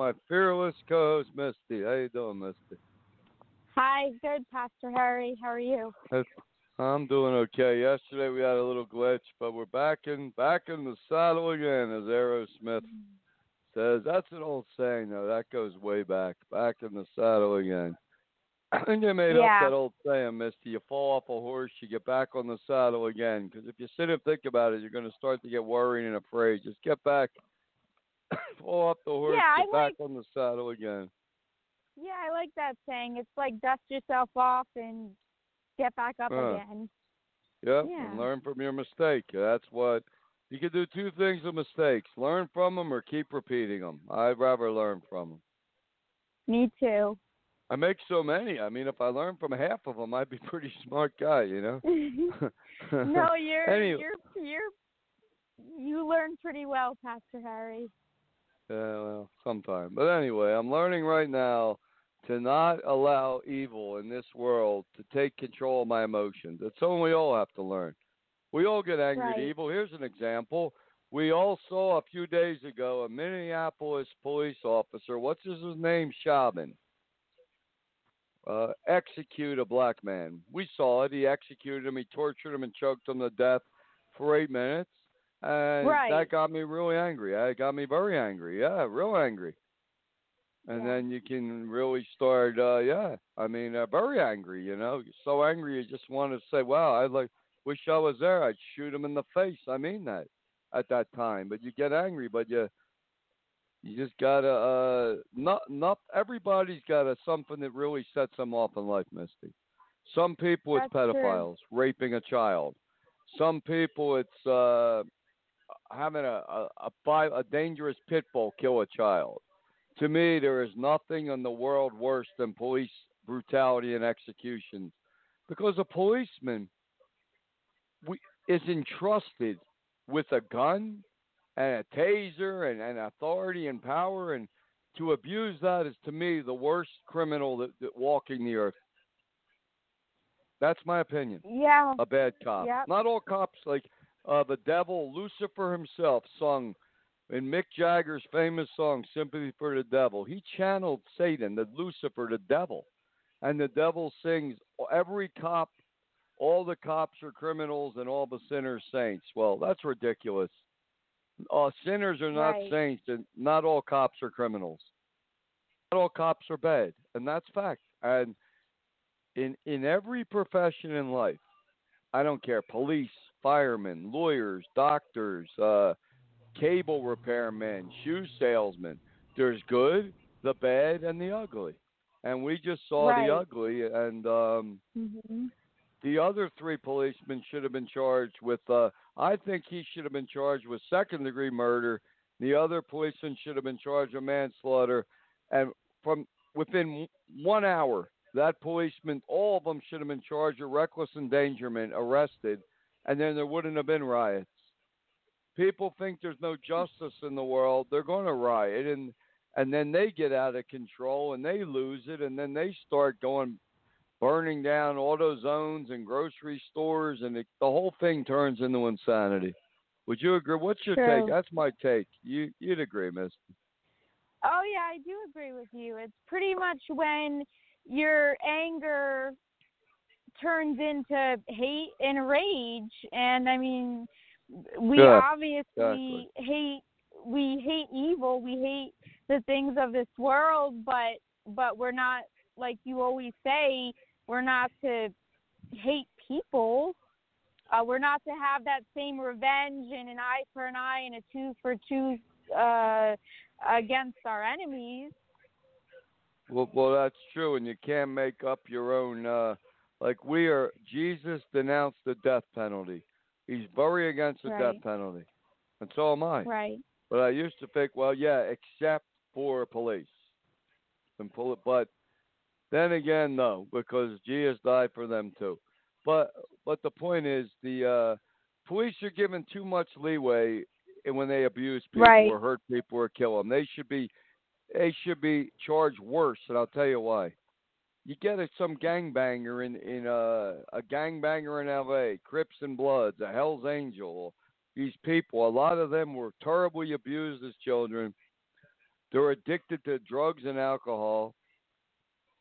my fearless co-host, Misty. How you doing, Misty? Hi, good, Pastor Harry. How are you? I'm doing okay. Yesterday we had a little glitch, but we're back in back in the saddle again, as Aerosmith says. That's an old saying, though. That goes way back. Back in the saddle again. I think they made Yeah. up that old saying, Misty. You fall off a horse, you get back on the saddle again. Because if you sit and think about it, you're going to start to get worried and afraid. Just get back, fall off the horse, Yeah, I get back like- on the saddle again. Yeah, I like that saying. It's like dust yourself off and get back up Uh. again. Yep, Yeah. and learn from your mistake. That's what you can do. Two things with mistakes: learn from them or keep repeating them. I'd rather learn from them. Me too. I make so many. I mean, if I learned from half of them, I'd be a pretty smart guy, you know. no, you're Anyway. you're you're you learn pretty well, Pastor Harry. Yeah, well, sometime. But anyway, I'm learning right now to not allow evil in this world to take control of my emotions. It's something we all have to learn. We all get angry at evil. Here's an example. We all saw a few days ago a Minneapolis police officer, what's his name? Chauvin, uh, execute a black man. We saw it. He executed him. He tortured him and choked him to death for eight minutes. And Right. that got me really angry. It got me very angry. Yeah, real angry. And Yeah. then you can really start, uh, yeah, I mean, uh, very angry, you know. You're so angry you just want to say, wow, I like wish I was there. I'd shoot him in the face. I mean that at that time. But you get angry, but you you just gotta uh not not everybody's got a something that really sets them off in life, Misty. Some people it's That's true. pedophiles, raping a child. Some people it's uh having a a, a, bi- a dangerous pit bull kill a child. To me, there is nothing in the world worse than police brutality and executions, because a policeman we, is entrusted with a gun and a taser and, and authority and power, and to abuse that is to me the worst criminal that, that walking the earth. That's my opinion. Yeah. A bad cop. Yep. Not all cops like uh, the devil. Lucifer himself sung in Mick Jagger's famous song "Sympathy for the Devil." He channeled Satan, the Lucifer, the devil, and the devil sings, "Every cop, all the cops are criminals, and all the sinners saints." Well, that's ridiculous. Uh, sinners are not Right. saints, and not all cops are criminals. Not all cops are bad, and that's fact. And in in every profession in life, I don't care police, firemen, lawyers, doctors, uh, cable repairmen, shoe salesmen. There's good, the bad, and the ugly. and we just saw Right. the ugly. And um, hmm the other three policemen should have been charged with. Uh, I think he should have been charged with second degree murder. The other policeman should have been charged with manslaughter. And from within one hour, that policeman, all of them should have been charged with reckless endangerment, arrested, and then there wouldn't have been riots. People think there's no justice in the world. They're going to riot, and and then they get out of control and they lose it, and then they start going burning down auto zones and grocery stores, and it, the whole thing turns into insanity. Would you agree? What's your True. take? That's my take. You you'd agree, Miss? Oh yeah, I do agree with you. It's pretty much when your anger turns into hate and rage and I mean we Yeah, obviously hate we hate evil, we hate the things of this world, but but we're not like you always say, we're not to hate people. Uh, we're not to have that same revenge and an eye for an eye and a tooth for tooth uh, against our enemies. Well, well, that's true, and you can't make up your own. Uh, like we are, Jesus denounced the death penalty. He's very against the Right. death penalty, and so am I. Right. But I used to think, well, yeah, except for police, and pull it. But then again, no, because Jesus died for them too. But but the point is, the uh, police are given too much leeway when they abuse people Right. or hurt people or kill them. They should be they should be charged worse, and I'll tell you why. You get a, some gangbanger in in a a gangbanger in L.A., Crips and Bloods, a Hell's Angel. These people, a lot of them were terribly abused as children. They're addicted to drugs and alcohol.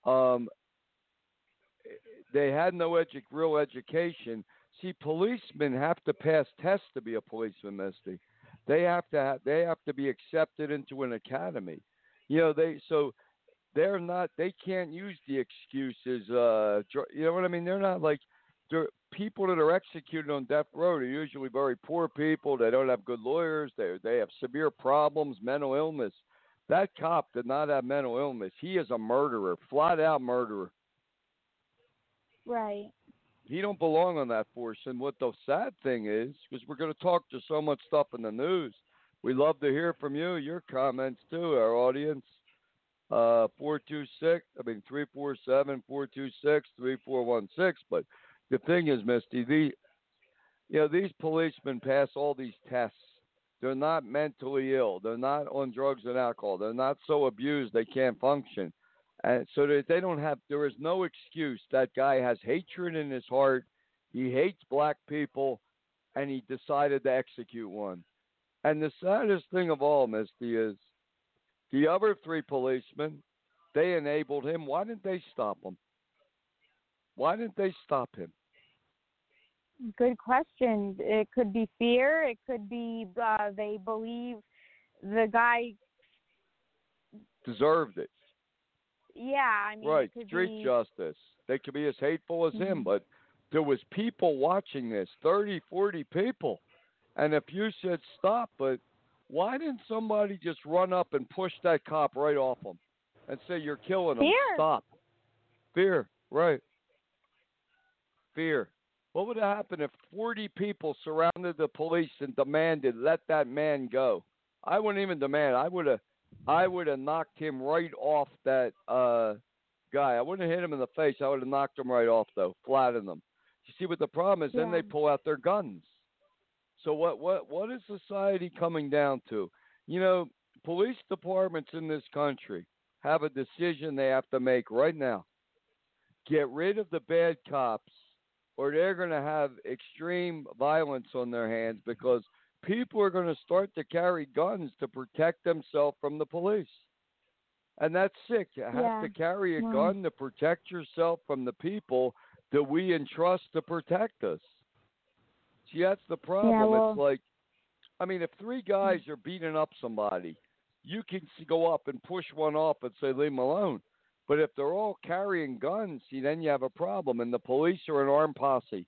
Um, they had no edu- real education. See, policemen have to pass tests to be a policeman, Misty. They have to have, they have to be accepted into an academy. You know, they so they're not they can't use the excuses. Uh, you know what I mean? They're not like they're people that are executed on death row are usually very poor people. They don't have good lawyers. They they have severe problems, mental illness. That cop did not have mental illness. He is a murderer, flat out murderer. Right. He don't belong on that force. And what the sad thing is, because we're going to talk to so much stuff in the news, we love to hear from you, your comments too, our audience. Uh, four two six. I mean three four seven four two six three four one six. But the thing is, Misty, the you know these policemen pass all these tests. They're not mentally ill. They're not on drugs and alcohol. They're not so abused they can't function. And so that they don't have, there is no excuse. That guy has hatred in his heart. He hates black people, and he decided to execute one. And the saddest thing of all, Misty, is the other three policemen, they enabled him. Why didn't they stop him? Why didn't they stop him? Good question. It could be fear. It could be uh, they believe the guy. Deserved it. Yeah, I mean, right. Street be. justice. They could be as hateful as him, Mhm. but there was people watching this, 30, 40 people. And if you said stop, but why didn't somebody just run up and push that cop right off him and say you're killing him? Fear. Stop. Fear. Right. Fear. What would have happened if 40 people surrounded the police and demanded let that man go? I wouldn't even demand. I would have I would have knocked him right off that uh guy. I wouldn't have hit him in the face. I would have knocked him right off though, flattened him. You see what the problem is? Then they pull out their guns. So what what what is society coming down to? You know, police departments in this country have a decision they have to make right now. Get rid of the bad cops or they're going to have extreme violence on their hands because people are going to start to carry guns to protect themselves from the police. And that's sick. You have Yeah. to carry a Wow. gun to protect yourself from the people that we entrust to protect us. See, that's the problem. well- it's like, I mean, if three guys are beating up somebody, you can go up and push one off and say, leave them alone. But if they're all carrying guns, see, then you have a problem. And the police are an armed posse.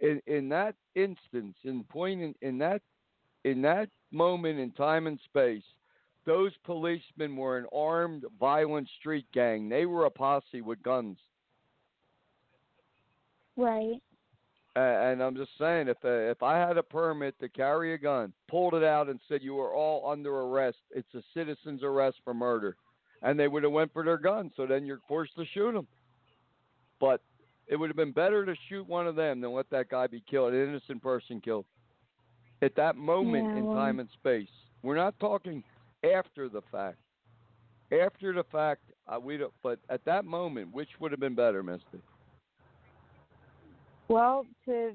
In in that instance, in point in, in that in that moment in time and space, those policemen were an armed, violent street gang. They were a posse with guns. Right. And I'm just saying, if uh, if I had a permit to carry a gun, pulled it out, and said you are all under arrest, it's a citizen's arrest for murder, and they would have went for their gun. So then you're forced to shoot them. But it would have been better to shoot one of them than let that guy be killed, an innocent person killed. At that moment Yeah, in time and space, we're not talking after the fact. After the fact, uh, we don't. But at that moment, which would have been better, Misty? Well, to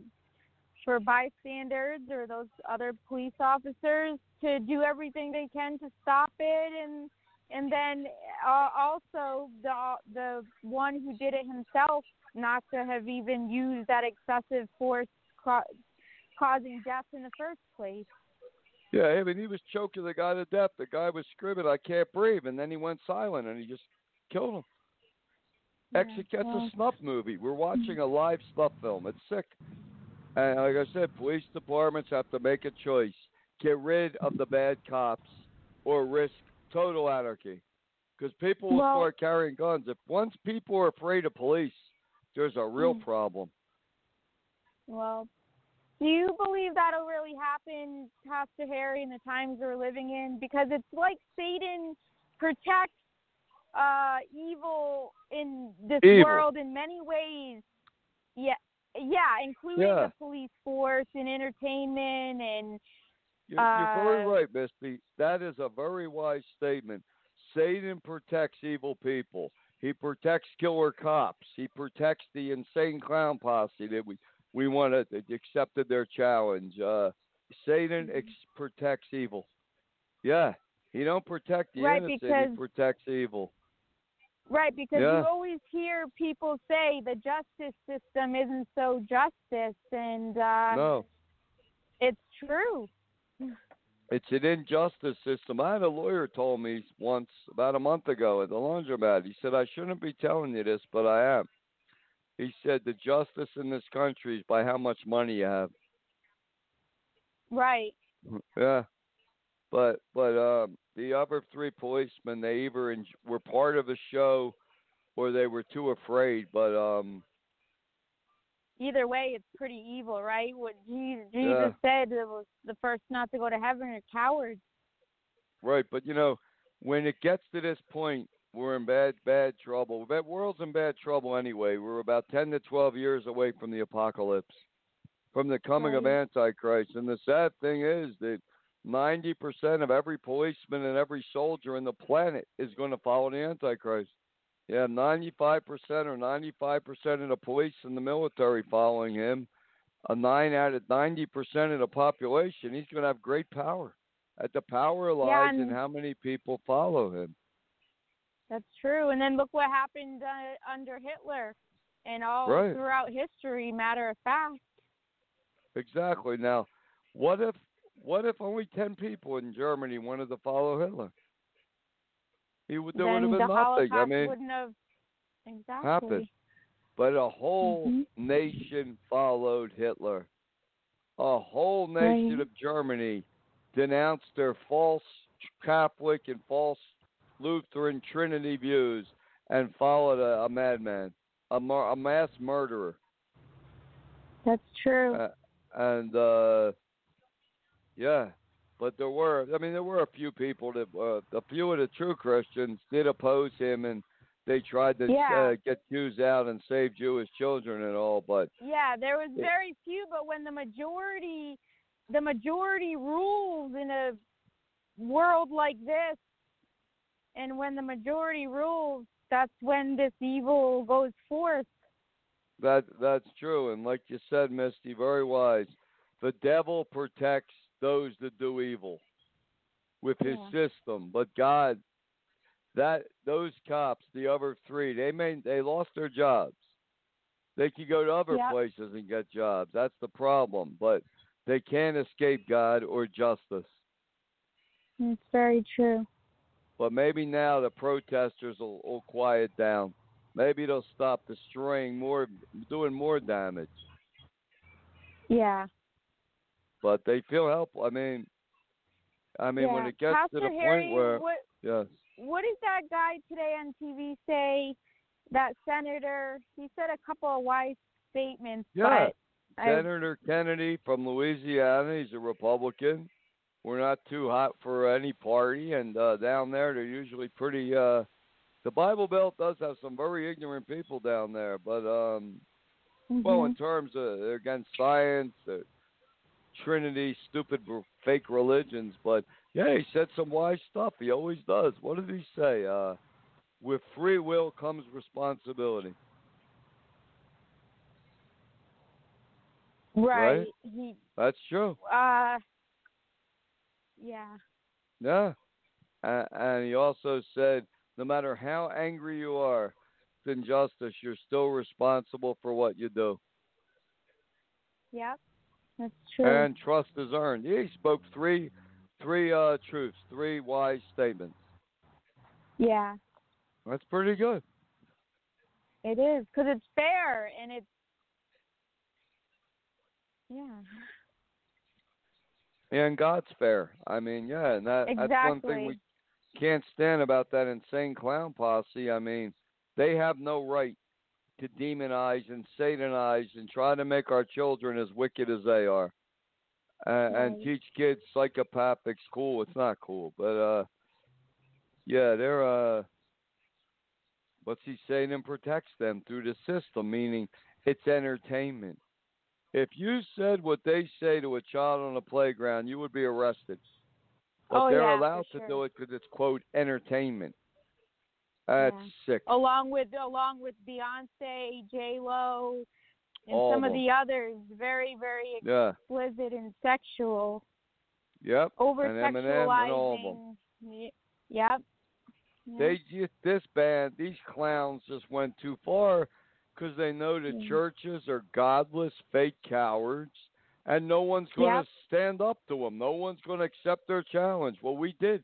for bystanders or those other police officers to do everything they can to stop it, and and then uh, also the the one who did it himself not to have even used that excessive force ca- causing death in the first place. Yeah, I mean, he was choking the guy to death. The guy was screaming, "I can't breathe," and then he went silent, and he just killed him. Actually, that's a snuff movie. We're watching a live snuff film. It's sick. And like I said, police departments have to make a choice: get rid of the bad cops, or risk total anarchy. Because people will Well- start carrying guns. If once people are afraid of police, there's a real Mm. problem. Well, do you believe that'll really happen, Pastor Harry, in the times we're living in? Because it's like Satan protects uh, evil in this Evil. world in many ways. Yeah, yeah, including Yeah. the police force and entertainment and You're, you're very Uh, right, Misty. That is a very wise statement. Satan protects evil people. He protects killer cops. He protects the insane clown posse that we we want to accepted their challenge. Uh, Satan Mm-hmm. ex- protects evil. Yeah, he don't protect the Right, innocent. because- he protects evil. Right because Yeah. you always hear people say the justice system isn't so justice, and uh, no, it's true. it's an injustice system. I had a lawyer told me once about a month ago at the laundromat. He said I shouldn't be telling you this, but I am. He said the justice in this country is by how much money you have. Right. Yeah, but but um, the other three policemen they either en- were part of the show or they were too afraid. But um, either way, it's pretty evil, right? What Jesus, Jesus said it was the first not to go to heaven are cowards. right, but you know when it gets to this point, we're in bad bad trouble. That world's in bad trouble anyway. We're about ten to twelve years away from the apocalypse, from the coming of Antichrist. And the sad thing is that ninety percent of every policeman and every soldier in the planet is going to follow the Antichrist. Yeah, ninety-five percent or ninety-five percent of the police and the military following him. A nine out of ninety percent of the population, he's going to have great power. At the power lies in and- how many people follow him. That's true. And then look what happened uh, under Hitler, and all Right. throughout history. Matter of fact. Exactly. Now, what if what if only ten people in Germany wanted to follow Hitler? He would there would have been nothing. Holocaust I mean, wouldn't have exactly. happened. But a whole Mhm. nation followed Hitler. A whole nation Right. of Germany denounced their false Catholic and false Lutheran Trinity views and followed a, a madman, a, mur- a mass murderer. That's true. Uh, and uh yeah but there were i mean there were a few people that uh, a few of the true christians did oppose him and they tried to Yeah. uh, get jews out and save jewish children and all but yeah, there was very few, but when the majority, the majority rules in a world like this, and when the majority rules, that's when this evil goes forth. that that's true and like you said misty very wise the devil protects those that do evil with his Yeah. system but god that those cops the other three they may they lost their jobs they could go to other Yep. places and get jobs that's the problem but they can't escape god or justice It's very true. but maybe now the protesters will, will quiet down maybe they'll stop destroying more doing more damage Yeah. But they feel helpless. I mean, I mean, yeah. when it gets Pastor to the Harry, point where what yes, what did that guy today on TV say? That senator, he said a couple of wise statements, Yeah. but I, Senator Kennedy from Louisiana, he's a Republican. We're not too hot for any party, and uh, down there they're usually pretty. Uh, the Bible Belt does have some very ignorant people down there, but um, well, Mhm. in terms of against science, uh, Trinity, stupid fake religions, but yeah, he said some wise stuff. He always does. What did he say? Uh, with free will comes responsibility. right, right? he That's true. uh yeah. Yeah. And, and he also said, no matter how angry you are with injustice, you're still responsible for what you do. Yep. That's true. And trust is earned. He spoke three, three uh, truths, three wise statements. yeah. That's pretty good. It is because it's fair and it's yeah. And God's fair. I mean, yeah, and that, that's one thing we can't stand about that insane clown posse. I mean, they have no right to demonize and satanize and try to make our children as wicked as they are, and Right. teach kids psychopathic school. It's not cool, but uh, yeah, they're uh, what's he saying? And protects them through the system, meaning it's entertainment. If you said what they say to a child on the playground, you would be arrested. But Oh, they're yeah, allowed to do it because it's quote entertainment. That's sick. Along with along with Beyonce, J Lo, and All some of of the others, very very Yeah. explicit and sexual, Yep. over And Eminem and all them. sexualizing. Yep. Yep. They just this band, these clowns just went too far because they know the Yeah. churches are godless, fake cowards, and no one's going Yep. to stand up to them. No one's going to accept their challenge. Well, we did,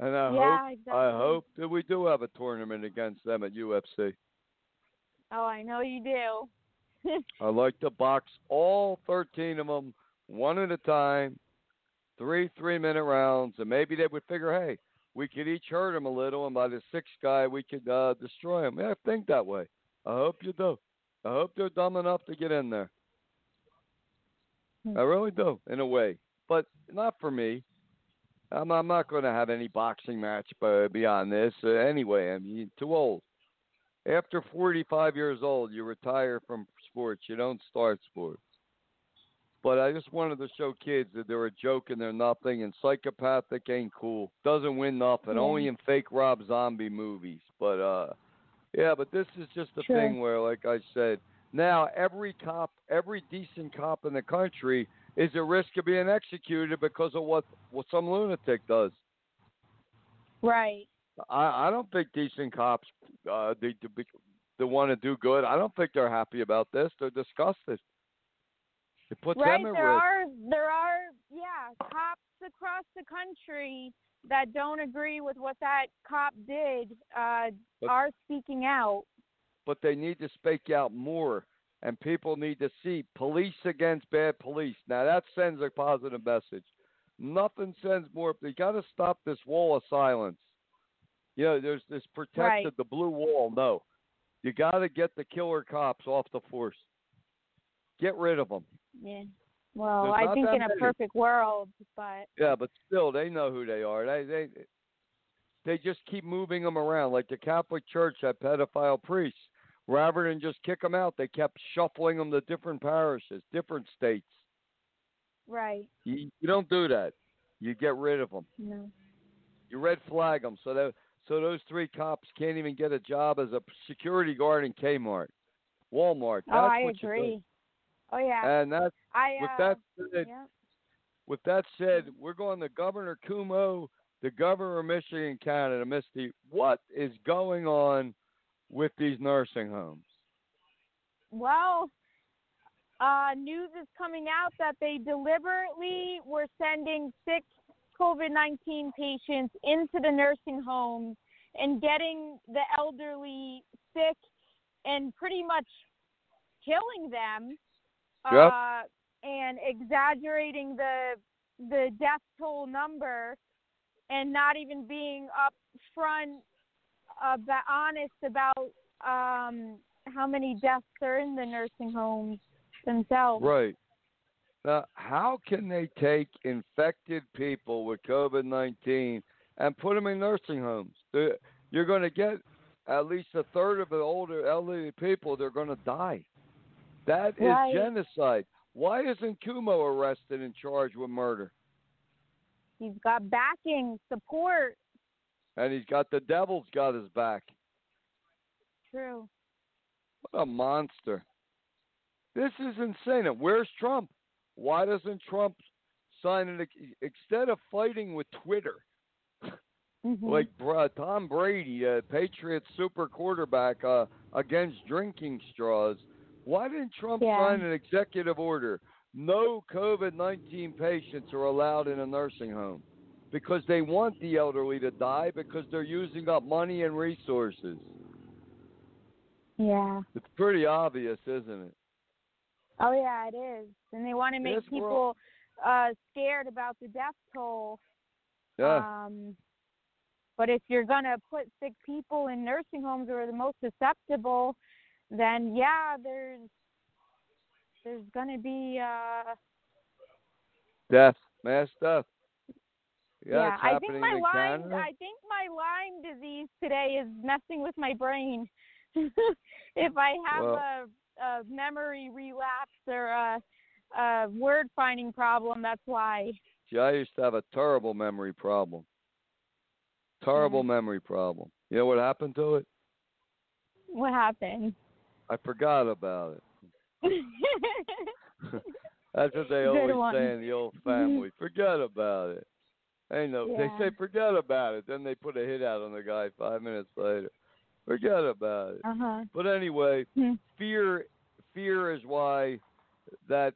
and I yeah, hope exactly. I hope that we do have a tournament against them at UFC. Oh, I know you do. I like to box all 13 of them one at a time, three three minute rounds, and maybe they would figure, hey, we could each hurt them a little, and by the sixth guy, we could uh, destroy them. Yeah, I think that way. I hope you do. I hope they're dumb enough to get in there. Hmm. I really do, in a way, but not for me. I'm, I'm not going to have any boxing match beyond this uh, anyway. I'm too old. After 45 years old, you retire from sports. You don't start sports. But I just wanted to show kids that they're a joke and they're nothing, and psychopathic ain't cool. Doesn't win nothing. Yeah. Only in fake Rob Zombie movies. But uh, yeah. But this is just a Sure. thing where, like I said, now every cop, every decent cop in the country is at risk of being executed because of what what some lunatic does. right. I I don't think decent cops uh they they, want to do good. I don't think they're happy about this. They're disgusted. It puts right. them at There risk. are there are yeah cops across the country that don't agree with what that cop did uh, But- are speaking out. but they need to speak out more and people need to see police against bad police. Now that sends a positive message. Nothing sends more you gotta stop this wall of silence. You know, there's this protected Right. the blue wall. No. You gotta get the killer cops off the force. Get rid of them. Yeah. Well, There's I think in a many. perfect world, but Yeah, but still, they know who they are. They they they just keep moving them around like the Catholic Church had pedophile priests. Rather than just kick them out, they kept shuffling them to different parishes, different states. right. You, you don't do that. You get rid of them. No. You red flag them so that so those three cops can't even get a job as a security guard in Kmart, Walmart. That's oh, I agree. Oh yeah. And that's I with uh, that said, yeah. with that said, we're going to Governor Cuomo, the governor of Michigan, Canada. Misty, what is going on with these nursing homes? Well, uh, news is coming out that they deliberately were sending sick COVID 19 patients into the nursing homes and getting the elderly sick and pretty much killing them Yep. uh, and exaggerating the the death toll number and not even being upfront about honest about um how many deaths are in the nursing homes themselves. Right. Now, how can they take infected people with COVID 19 and put them in nursing homes? They're- You're going to get at least a third of the older elderly people, they're going to die. That is Right. genocide. Why isn't Cuomo arrested and charged with murder? He's got backing, support. And he's got the devil's got his back. True. What a monster. This is insane. And Where's Trump? Why doesn't Trump sign an instead of fighting with Twitter Mhm. like Bra- Tom Brady, uh, Patriots super quarterback uh, against drinking straws? Why didn't Trump Yeah. sign an executive order? No COVID 19 patients are allowed in a nursing home because they want the elderly to die because they're using up money and resources. yeah. It's pretty obvious, isn't it? Oh yeah, it is. And they want to make we're people all- uh scared about the death toll. Yeah. Um but if you're gonna put sick people in nursing homes who are the most susceptible, then yeah, there's there's gonna be uh Death, mass death. Yeah, yeah, I think my Lyme Canada. I think my Lyme disease today is messing with my brain. if I have Well- a, a memory relapse or a, a word finding problem, that's why. See, I used to have a terrible memory problem. Terrible Yeah. memory problem. You know what happened to it? What happened? I forgot about it. That's what they Good always one. say in the old family. Forget about it. Ain't no. They say forget about it. Then they put a hit out on the guy five minutes later. Forget about it. uh huh. But anyway, Hmm. fear fear is why that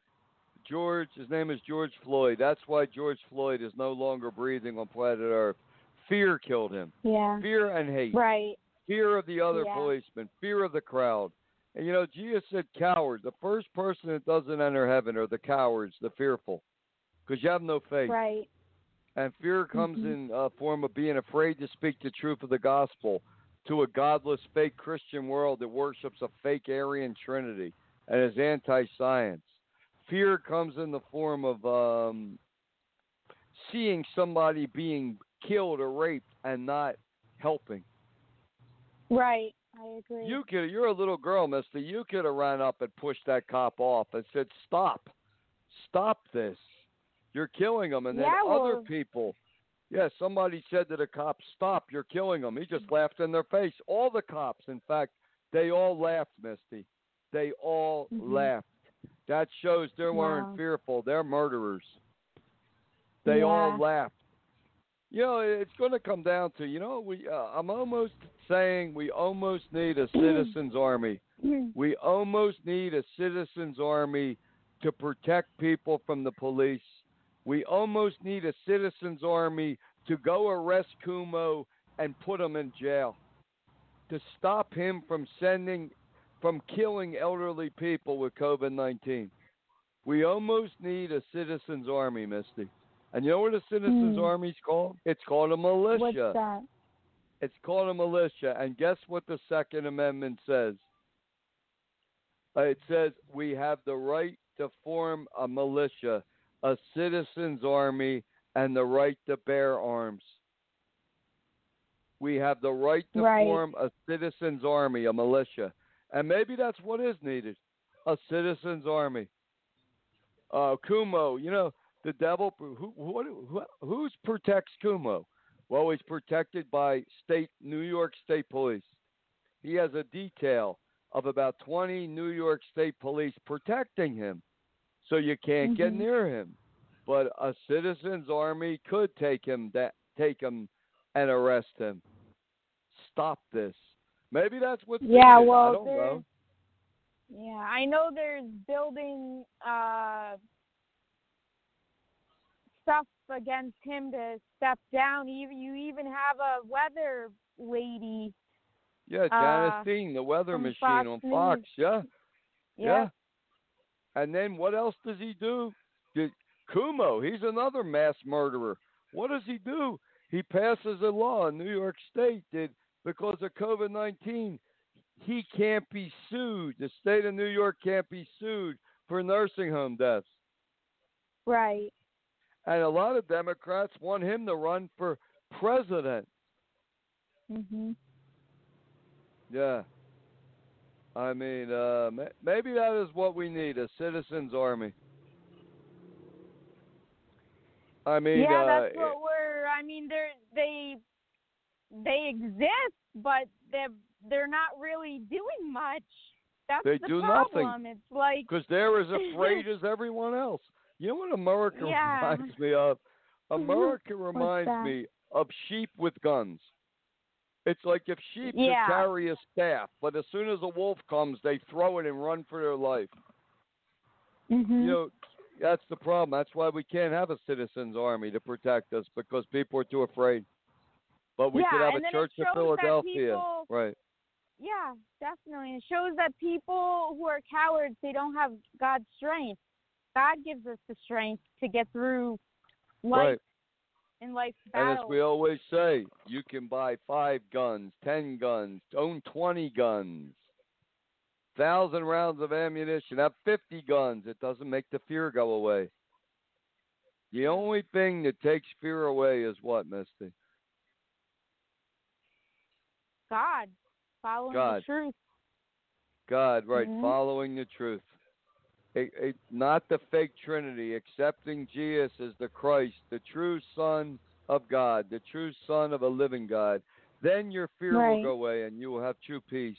George his name is George Floyd. That's why George Floyd is no longer breathing on planet Earth. Fear killed him. Yeah. Fear and hate. Right. Fear of the other Yeah. policemen. Fear of the crowd. And you know, Jesus said cowards. The first person that doesn't enter heaven are the cowards, the fearful. Because you have no faith. Right. And fear comes Mhm. in a form of being afraid to speak the truth of the gospel to a godless, fake Christian world that worships a fake Aryan Trinity and is anti science. Fear comes in the form of um, seeing somebody being killed or raped and not helping. Right. I agree. You could, you're a little girl, mister. You could have ran up and pushed that cop off and said, Stop. Stop this. You're killing them. And then Yeah, other well- people, yeah, somebody said to the cop, Stop, you're killing them. He just laughed in their face. All the cops, in fact, they all laughed, Misty. They all Mhm. laughed. That shows they weren't Wow. fearful. They're murderers. They all laughed. You know, it's going to come down to, you know, we. Uh, I'm almost saying we almost need a citizens army. We almost need a citizens army to protect people from the police. We almost need a citizens army to go arrest Cuomo and put him in jail. To stop him from sending from killing elderly people with COVID-19. We almost need a citizens army, Misty. And you know what a citizens Hmm. army's called? It's called a militia. What's that? It's called a militia. And guess what the Second Amendment says? Uh, it says we have the right to form a militia, a citizens' army, and the right to bear arms. We have the right to Right. form a citizens' army, a militia. And maybe that's what is needed a citizens' army. Uh, Cuomo, you know, the devil, who, what, who, who's protects Cuomo? Well, he's protected by state New York State Police. He has a detail of about 20 New York State Police protecting him, so you can't get Mhm. near him. But a citizens' army could take him, that take him, and arrest him. Stop this. Maybe that's what's Yeah, well, I don't know. Yeah, I know there's building uh stuff against him to step down. Even you even have a weather lady. Yeah, uh, Janice Dean, the weather machine Fox on News. Fox. Yeah. Yeah. And then what else does he do? Did, Cuomo, he's another mass murderer. What does he do? He passes a law in New York State that because of COVID 19, he can't be sued. The state of New York can't be sued for nursing home deaths. Right. And a lot of Democrats want him to run for president. Mhm. Yeah. I mean, uh, maybe that is what we need a citizens' army. I mean, yeah, uh, that's what we're. I mean, they're they they exist, but they're they're not really doing much. That's They the do nothing. problem. It's like because they're as afraid as everyone else. You know what America Yeah. reminds me of? America reminds me of sheep with guns. It's like if sheep Yeah. could carry a staff, but as soon as a wolf comes, they throw it and run for their life. Mhm. You know, that's the problem. That's why we can't have a citizens' army to protect us because people are too afraid. But we Yeah, could have a church of Philadelphia, people- right? Yeah, definitely. It shows that people who are cowards, they don't have God's strength. God gives us the strength to get through life Right. And life's And as we always say, you can buy five guns, ten guns, own twenty guns, thousand rounds of ammunition, have fifty guns. It doesn't make the fear go away. The only thing that takes fear away is what, Misty? God, following God. the truth. God, right? Mhm. Following the truth. It, it, not the fake Trinity, accepting Jesus as the Christ, the true Son of God, the true Son of a living God. Then your fear Right. will go away and you will have true peace.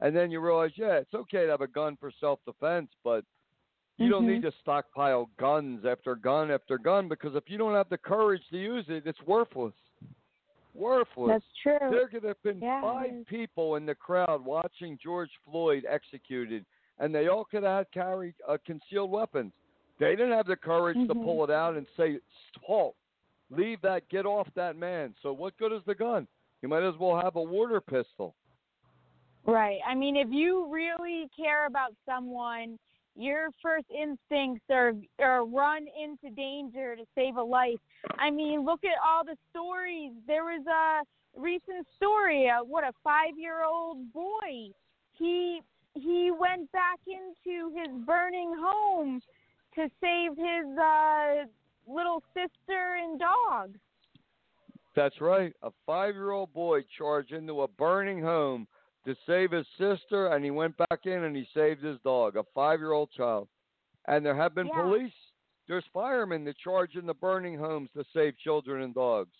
And then you realize, yeah, it's okay to have a gun for self defense, but you don't Mhm. need to stockpile guns after gun after gun because if you don't have the courage to use it, it's worthless. Worthless. That's true. There could have been Yeah, five people in the crowd watching George Floyd executed, and they all could have carried uh, concealed weapons. They didn't have the courage to Mhm. pull it out and say, "Halt! Leave that! Get off that man!" So what good is the gun? You might as well have a water pistol. Right. I mean, if you really care about someone, your first instincts are are run into danger to save a life. I mean, look at all the stories. There was a recent story. Uh, what a five-year-old boy. He he went back into his burning home to save his uh, little sister and dog. That's right. A five-year-old boy charged into a burning home to save his sister, and he went back in and he saved his dog. A five-year-old child. And there have been Yeah. police. There's firemen that charge into burning homes to save children and dogs.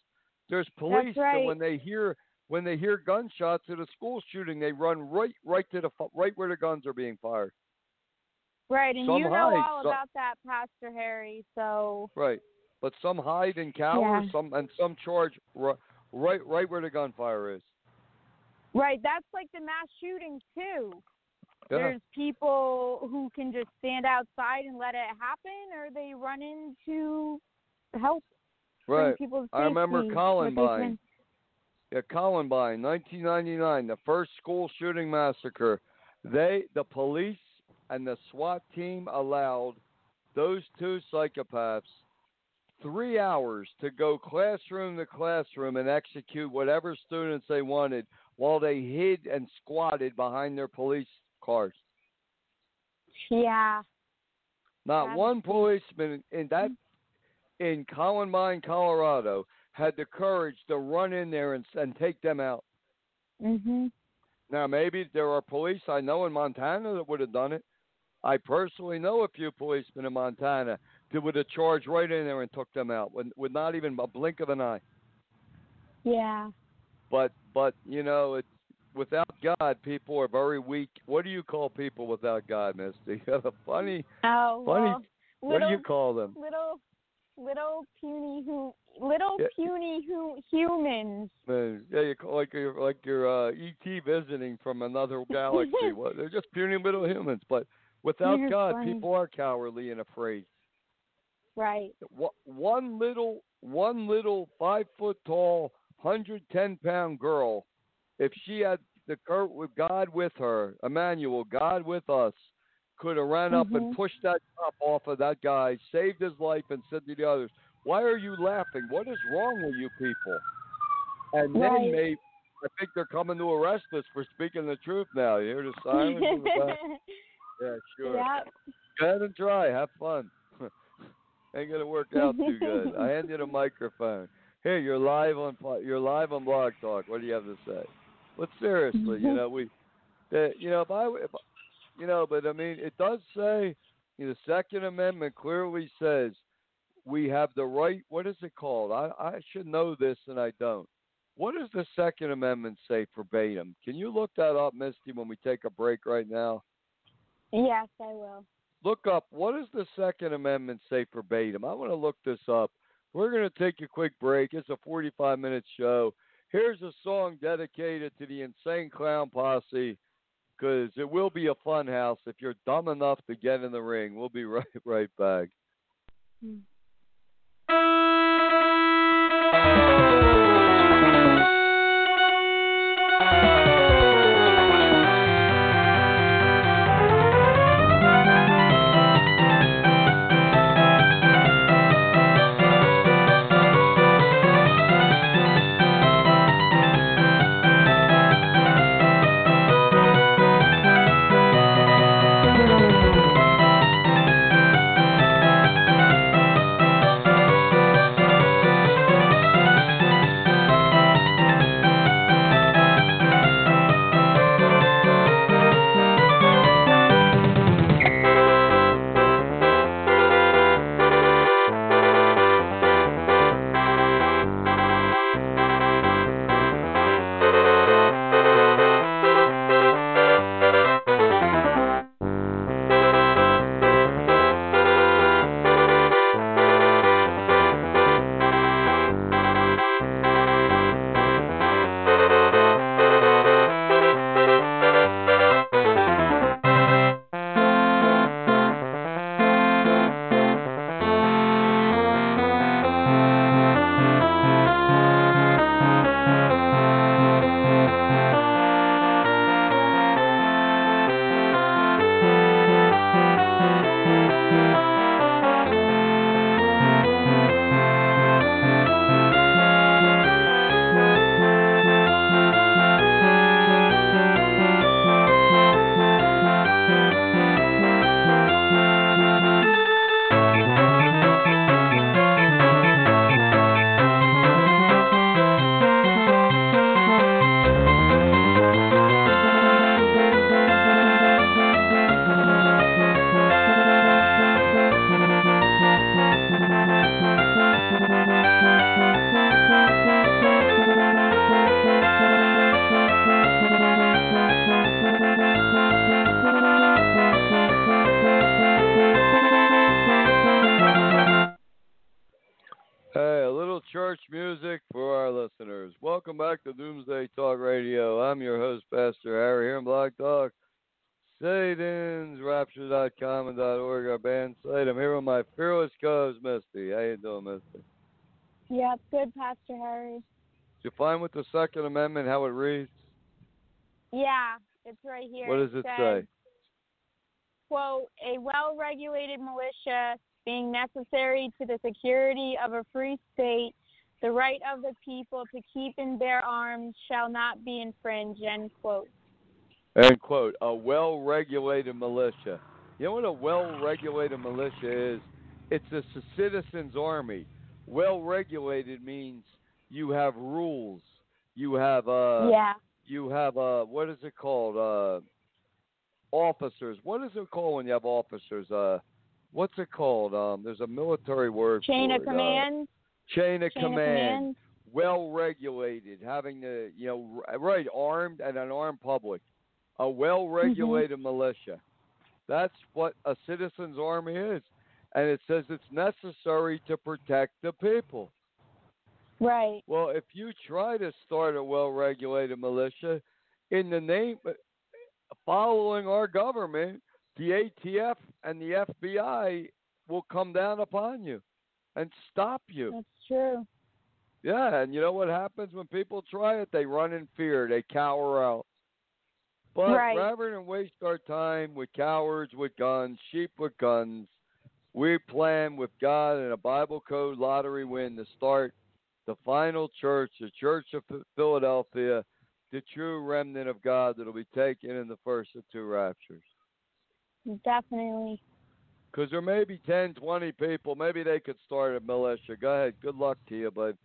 There's police that when they hear when they hear gunshots at a school shooting, they run right right to the right where the guns are being fired. Right, and Some you know hide, all some- about that, Pastor Harry. So Right. But some hide and cower, Yeah. some and some charge right right right where the gunfire is. Right, that's like the mass shootings too. Yeah. There's people who can just stand outside and let it happen, or they run in to help Right. people I remember Columbine. Yeah, Columbine, 1999, the first school shooting massacre. They, the police and the SWAT team allowed those two psychopaths three hours to go classroom to classroom and execute whatever students they wanted while they hid and squatted behind their police cars. Yeah, Not That's one policeman in that in Columbine, Colorado, had the courage to run in there and, and take them out. mhm. Now, maybe there are police I know in Montana that would have done it. I personally know a few policemen in Montana that would have charged right in there and took them out with, with not even a blink of an eye. Yeah. But, but you know, it's without God, people are very weak. What do you call people without God, Misty? funny. Oh, Funny. well, What little, do you call them? little, little puny who, little Yeah. puny who humans. Yeah, you like your like your uh, ET visiting from another galaxy. well, they're just puny little humans. But without You're God, funny. people are cowardly and afraid. Right. One little one little five foot tall, hundred ten pound girl, if she had the cur- with God with her, Emmanuel, God with us, could have ran up and Mhm. pushed that cup off of that guy, saved his life, and said to the others, "Why are you laughing? What is wrong with you people?" And then Right. they, I think they're coming to arrest us for speaking the truth now. You hear the silence in the back? Yeah, sure. Yep. Go ahead and try. Have fun. Ain't gonna work out too good. I hand you the microphone. Here, you're live on you're live on Blog Talk. What do you have to say? But seriously, you know we, the, you know if I, if, you know, but I mean it does say, you know, the Second Amendment clearly says we have the right. What is it called? I I should know this and I don't. What does the Second Amendment say verbatim? Can you look that up, Misty, when we take a break right now? Yes, I will. look up what does the Second Amendment say verbatim. I want to look this up. We're going to take a quick break. It's a 45 minute show. Here's a song dedicated to the Insane Clown Posse because it will be a fun house if you're dumb enough to get in the ring. We'll be right right back. Hey, here in Black Talk. SatansRapture.com and .org, our band site. I'm here with my fearless co-host, Misty. How you doing, Misty? Yep, good, Pastor Harry. Did you find with the Second Amendment how it reads? Yeah, it's right here. What does it says, say? quote, a well regulated militia being necessary to the security of a free state, the right of the people to keep and bear arms shall not be infringed, end quote. End quote. A well regulated militia. You know what a well regulated militia is? It's a citizen's army. Well regulated means you have rules. You have uh yeah. you have uh what is it called? Uh officers. What is it called when you have officers? Uh what's it called? Um there's a military word Chain for of it. Uh, command. chain of chain of command command. well regulated, having the you know right armed and an armed public, a well regulated mm-hmm. militia. That's what a citizen's army is, and it says it's necessary to protect the people. Right. Well, if you try to start a well regulated militia in the name following our government, the ATF and the FBI will come down upon you and stop you. That's true. Yeah, and you know what happens when people try it? They run in fear. They cower out. But Right. rather than waste our time with cowards with guns, sheep with guns, we plan with God and a Bible code lottery win to start the final church, the Church of Philadelphia, the true remnant of God that'll be taken in the first of two raptures. Definitely. Because there may be 10, 20 people. Maybe they could start a militia. Go ahead. Good luck to you. But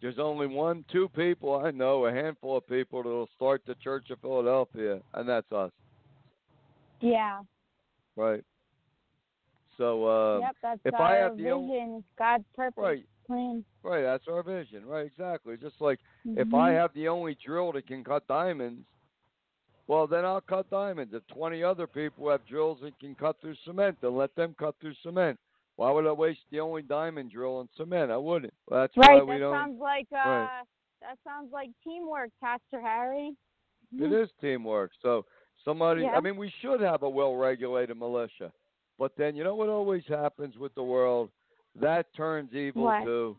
there's only one, two people I know, a handful of people that'll start the Church of Philadelphia, and that's us, Yeah. right? So, uh, yep, that's if our I have vision, God's purpose, right, plan. right. That's our vision, right? Exactly. Just like if I Mhm. have the only drill that can cut diamonds, well, then I'll cut diamonds. If 20 other people have drills that can cut through cement, then let them cut through cement. Why would I waste the only diamond drill on cement? I wouldn't. Well, that's right, why we that don't. sounds like uh Right. that sounds like teamwork, Pastor Harry. It is teamwork. So somebody, Yeah. I mean, we should have a well-regulated militia, but then you know what always happens with the world? That turns evil What? too.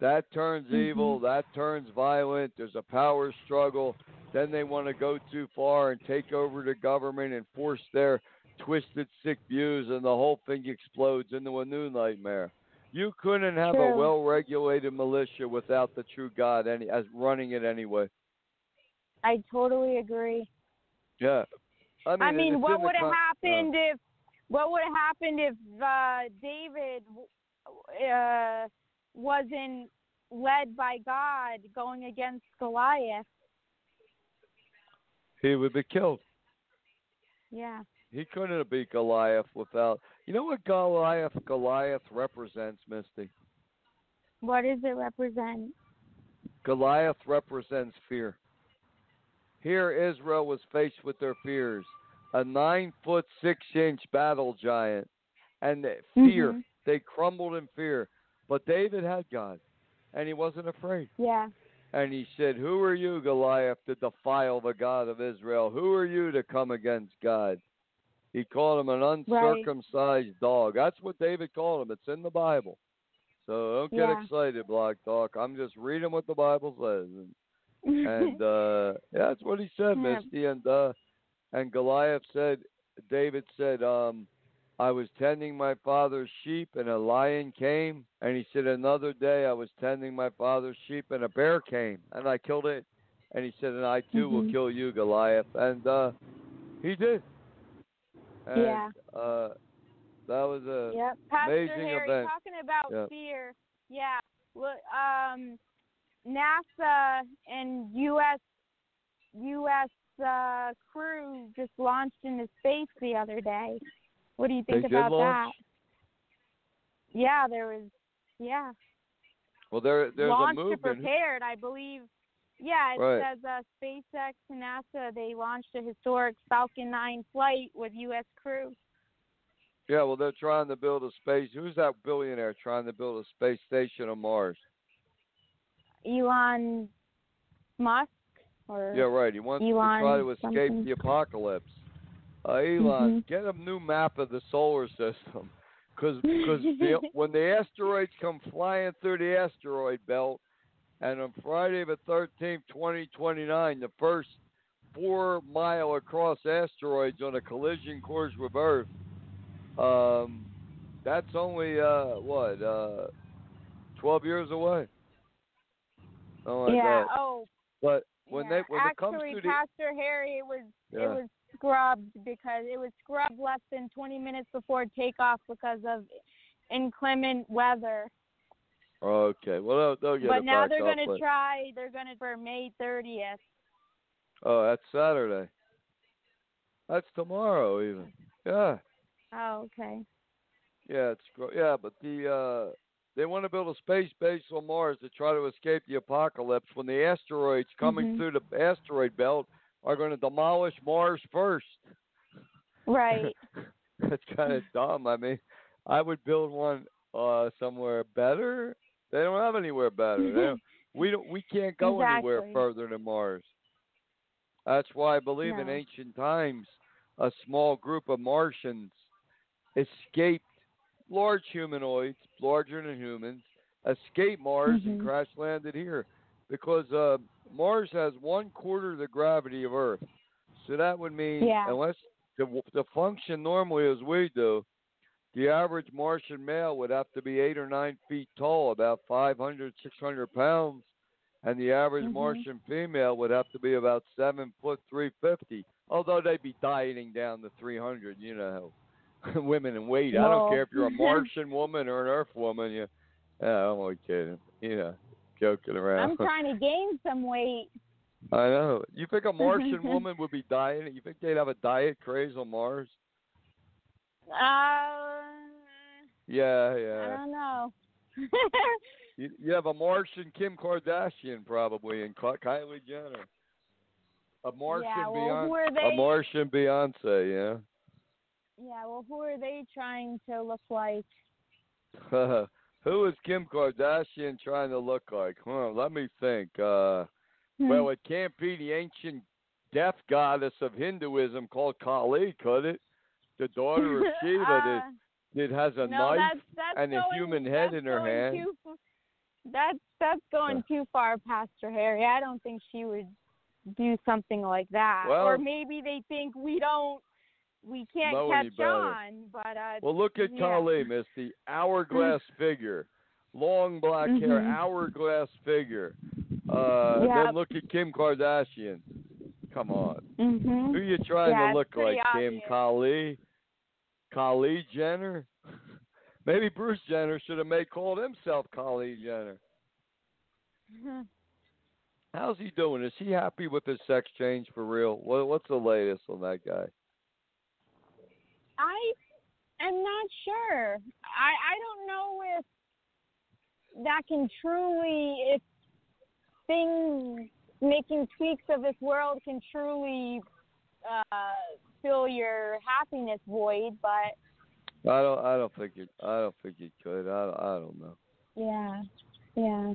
That turns evil. That turns violent. There's a power struggle. Then they want to go too far and take over the government and force their twisted, sick views, and the whole thing explodes into a new nightmare. You couldn't have a well-regulated militia without the true God any as running it anyway. I totally agree. Yeah. I mean, I mean, what would have con- uh, happened if what would have happened if uh David uh wasn't led by God going against Goliath? he would be killed. Yeah. He couldn't have beat Goliath without. You know what Goliath Goliath represents, Misty? What does it represent? Goliath represents fear. Here, Israel was faced with their fears. A nine foot six inch battle giant, and the fear. Mhm. They crumbled in fear. But David had God, and he wasn't afraid. Yeah. And he said, Who are you, Goliath, to defile the God of Israel? Who are you to come against God? He called him an uncircumcised dog. That's what David called him. It's in the Bible. So don't get Yeah. excited, Black Talk. I'm just reading what the Bible says. And, and uh yeah, that's what he said, Yeah. Misty. And uh and Goliath said David said, um, I was tending my father's sheep and a lion came and he said another day I was tending my father's sheep and a bear came and I killed it and he said and I too will Mhm. kill you Goliath and uh he did. And, Yeah. Uh that was a Yep. Pastor amazing Harry, event. talking about Yep. fear. Yeah. Look, um, NASA and U.S. U.S. Uh, crew just launched into space the other day. What do you think They about that? Yeah, there was. Yeah, well there there's a launched to movement prepared, I believe. Yeah, it Right. says uh, SpaceX and NASA they launched a historic Falcon 9 flight with U.S. crew. Yeah, well, they're trying to build a space. Who's that billionaire trying to build a space station on Mars? Elon Musk or Yeah, right. He wants Elon to try to escape something. the apocalypse. Uh, Elon, Mhm. get a new map of the solar system, because the, when the asteroids come flying through the asteroid belt, and on Friday the thirteenth, twenty twenty nine, the first four mile across asteroids on a collision course with Earth. Um, that's only uh what uh twelve years away. Oh my yeah. Oh, But when yeah. they when actually, it comes to the Pastor Harry, it was Yeah. it was scrubbed because it was scrubbed less than 20 minutes before takeoff because of inclement weather. Okay, well they'll, they'll get but now they're going to try. They're going to for May 30th. Oh, that's Saturday. That's tomorrow, even. Yeah, Oh, okay. yeah, it's gro- yeah, but the uh, they want to build a space base on Mars to try to escape the apocalypse when the asteroids coming Mhm. through the asteroid belt are going to demolish Mars first. Right. That's kind of dumb. I mean, I would build one uh somewhere better. They don't have anywhere better. Don't, we don't. We can't go anywhere further than Mars. That's why I believe in ancient times, a small group of Martians escaped large humanoids, larger than humans, escaped Mars and Mhm. crash landed here because uh, Mars has one quarter the gravity of Earth. So that would mean Yeah. unless to, to function normally as we do, the average Martian male would have to be eight or nine feet tall, about 500, 600 pounds, and the average Mhm. Martian female would have to be about seven foot three fifty. Although they'd be dieting down to 300, you know, women in weight. I don't care if you're a Martian woman or an Earth woman. You, yeah, I'm only kidding. You know, joking around. I'm trying to gain some weight. I know. You think a Martian woman would be dieting? You think they'd have a diet craze on Mars? Uh, Yeah, yeah. I don't know. You, you have a Martian Kim Kardashian probably and Kylie Jenner. A Martian yeah, well, Beyonce. A? Martian Beyonce, yeah, Yeah, well, who are they trying to look like? Who is Kim Kardashian trying to look like? Huh, let me think. Uh Hmm. well it can't be the ancient death goddess of Hinduism called Kali, could it? The daughter of Shiva that, Uh, that has a no, knife that's, that's and a human head in her hand. Too, that's that's going too far past her, Harry. I don't think she would do something like that. Well- or maybe they think we don't, we can't catch on. But uh, Well, look at Yeah. Kali, the Hourglass figure. Long black hair, Mhm. hourglass figure. Uh, Yep. Then look at Kim Kardashian. Come on. hmm Who you trying Yeah, to look like, Kim? obvious. Kali? Kali Jenner? Maybe Bruce Jenner should have made called himself Kylie Jenner. How's he doing? Is he happy with his sex change for real? What, what's the latest on that guy? I am not sure. I I don't know if that can truly if things making tweaks of this world can truly uh fill your happiness void, but I don't. I don't think it. I don't think it could. I. I don't know. yeah. Yeah.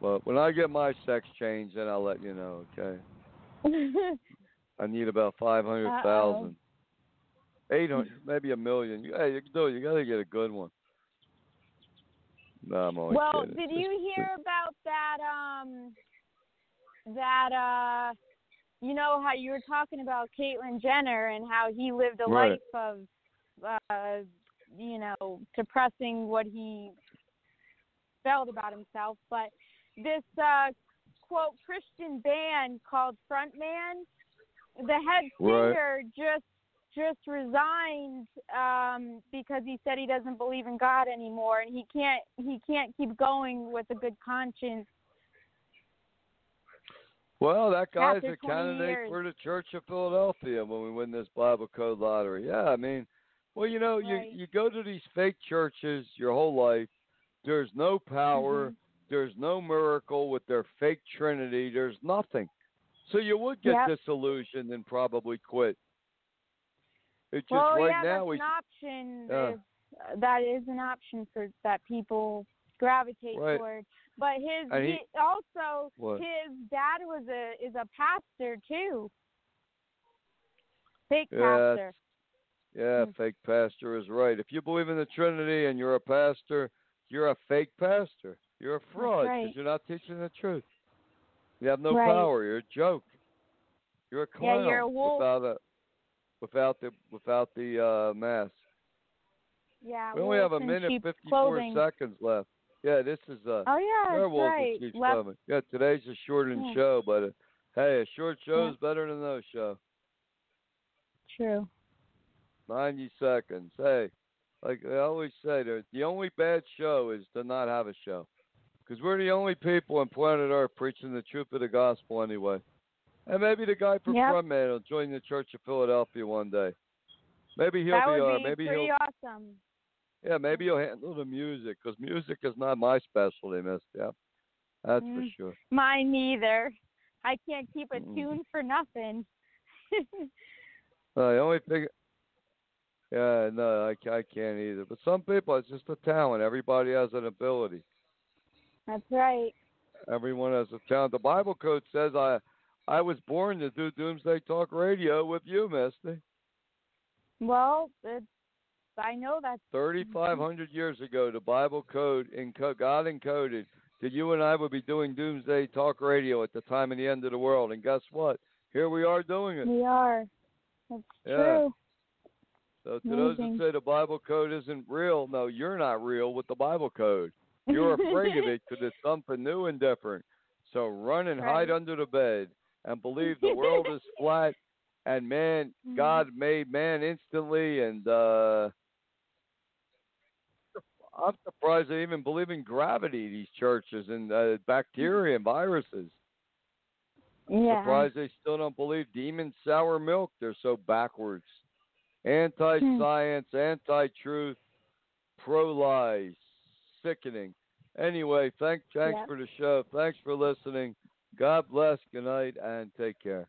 But when I get my sex change, then I'll let you know. Okay. I need about five hundred thousand. Eight hundred, maybe a million. Yeah, you can do it. You gotta get a good one. No, I'm only well, kidding. did you hear about that um that uh you know how you were talking about Caitlyn Jenner and how he lived a Right. life of uh you know suppressing what he felt about himself but this uh quote Christian band called Frontman the head Right. singer just just resigned um because he said he doesn't believe in God anymore and he can't he can't keep going with a good conscience. Well, that guy's a candidate years. for the Church of Philadelphia when we win this Bible Code lottery. Yeah, I mean, well, you know, you Right. you go to these fake churches your whole life. There's no power. Mhm. There's no miracle with their fake Trinity. There's nothing. So you would get Yep. disillusioned and probably quit. It's just well, right yeah, now that's we an option. Uh, that is an option for that people gravitate Right. toward. But his he- he, also What? his dad was a is a pastor too. Fake Yeah, pastor. Yeah, Mm. fake pastor is right. If you believe in the Trinity and you're a pastor, you're a fake pastor. You're a fraud because right. you're not teaching the truth. You have no Right. power. You're a joke. You're a Yeah, clown you're a wolf. without a without the without the uh, mask. Yeah. We only have a minute fifty four seconds left. Yeah, this is uh Oh yeah, werewolves right. Left- clothing. Yeah, today's a shortened Yeah. show, but uh, hey, a short show Yeah. is better than no show. True. 90 seconds. Hey, like I always say, the the only bad show is to not have a show. Because we're the only people on planet Earth preaching the truth of the gospel anyway. And maybe the guy from Yep. Frontman will join the Church of Philadelphia one day. Maybe he'll that be, would uh, be maybe pretty he'll, awesome. Yeah, maybe you'll handle the music because music is not my specialty, Miss. Yeah, that's for Mm. sure. Mine neither. I can't keep a Mm. tune for nothing. The only thing, yeah, no, I, I can't either. But some people, it's just a talent. Everybody has an ability. That's right. Everyone has a talent. The Bible code says I I was born to do Doomsday Talk Radio with you, Misty. Well, it's, I know that's Thirty five hundred years ago, the Bible code God encoded that you and I would be doing Doomsday Talk Radio at the time of the end of the world. And guess what? here we are doing it. We are. That's Yeah. true. So to those that say the Bible code isn't real, no, you're not real with the Bible code. You're afraid of it because it's something new and different. So run and hide under the bed and believe the world is flat and man, Mhm. God made man instantly. And uh I'm surprised they even believe in gravity. These churches and uh, bacteria and viruses. yeah. Surprised they still don't believe demon sour milk. They're so backwards. Anti science, anti truth, pro lies. Sickening. Anyway, thank, thanks for the show. Thanks for listening. God bless. Good night and take care.